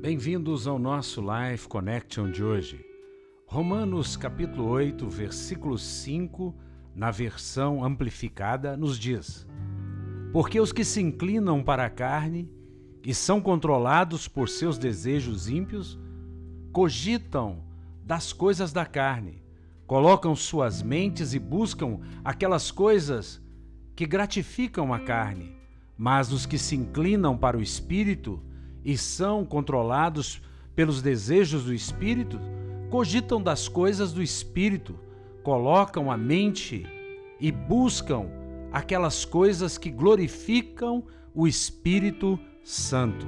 Bem-vindos ao nosso Life Connection de hoje. Romanos capítulo 8, versículo 5, na versão amplificada, nos diz: Porque os que se inclinam para a carne e são controlados por seus desejos ímpios, cogitam das coisas da carne, colocam suas mentes e buscam aquelas coisas que gratificam a carne, mas os que se inclinam para o espírito e são controlados pelos desejos do espírito, cogitam das coisas do espírito, colocam a mente e buscam aquelas coisas que glorificam o Espírito Santo.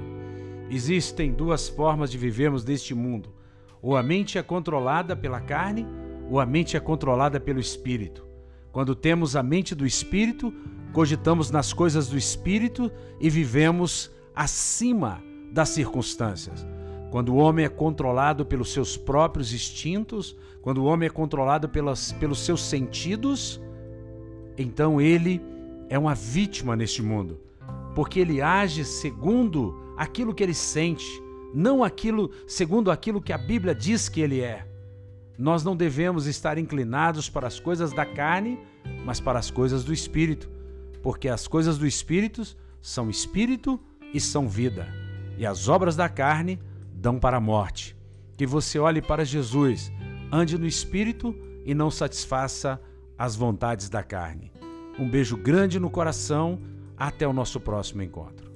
Existem duas formas de vivermos neste mundo: ou a mente é controlada pela carne, ou a mente é controlada pelo espírito. Quando temos a mente do espírito, cogitamos nas coisas do espírito e vivemos acima das circunstâncias. Quando o homem é controlado pelos seus próprios instintos, quando o homem é controlado pelas, pelos seus sentidos, então ele é uma vítima neste mundo, porque ele age segundo aquilo que ele sente, não aquilo segundo aquilo que a Bíblia diz que ele é. Nós não devemos estar inclinados para as coisas da carne, mas para as coisas do espírito, porque as coisas do espírito são espírito e são vida e as obras da carne dão para a morte. Que você olhe para Jesus, ande no espírito e não satisfaça as vontades da carne. Um beijo grande no coração, até o nosso próximo encontro.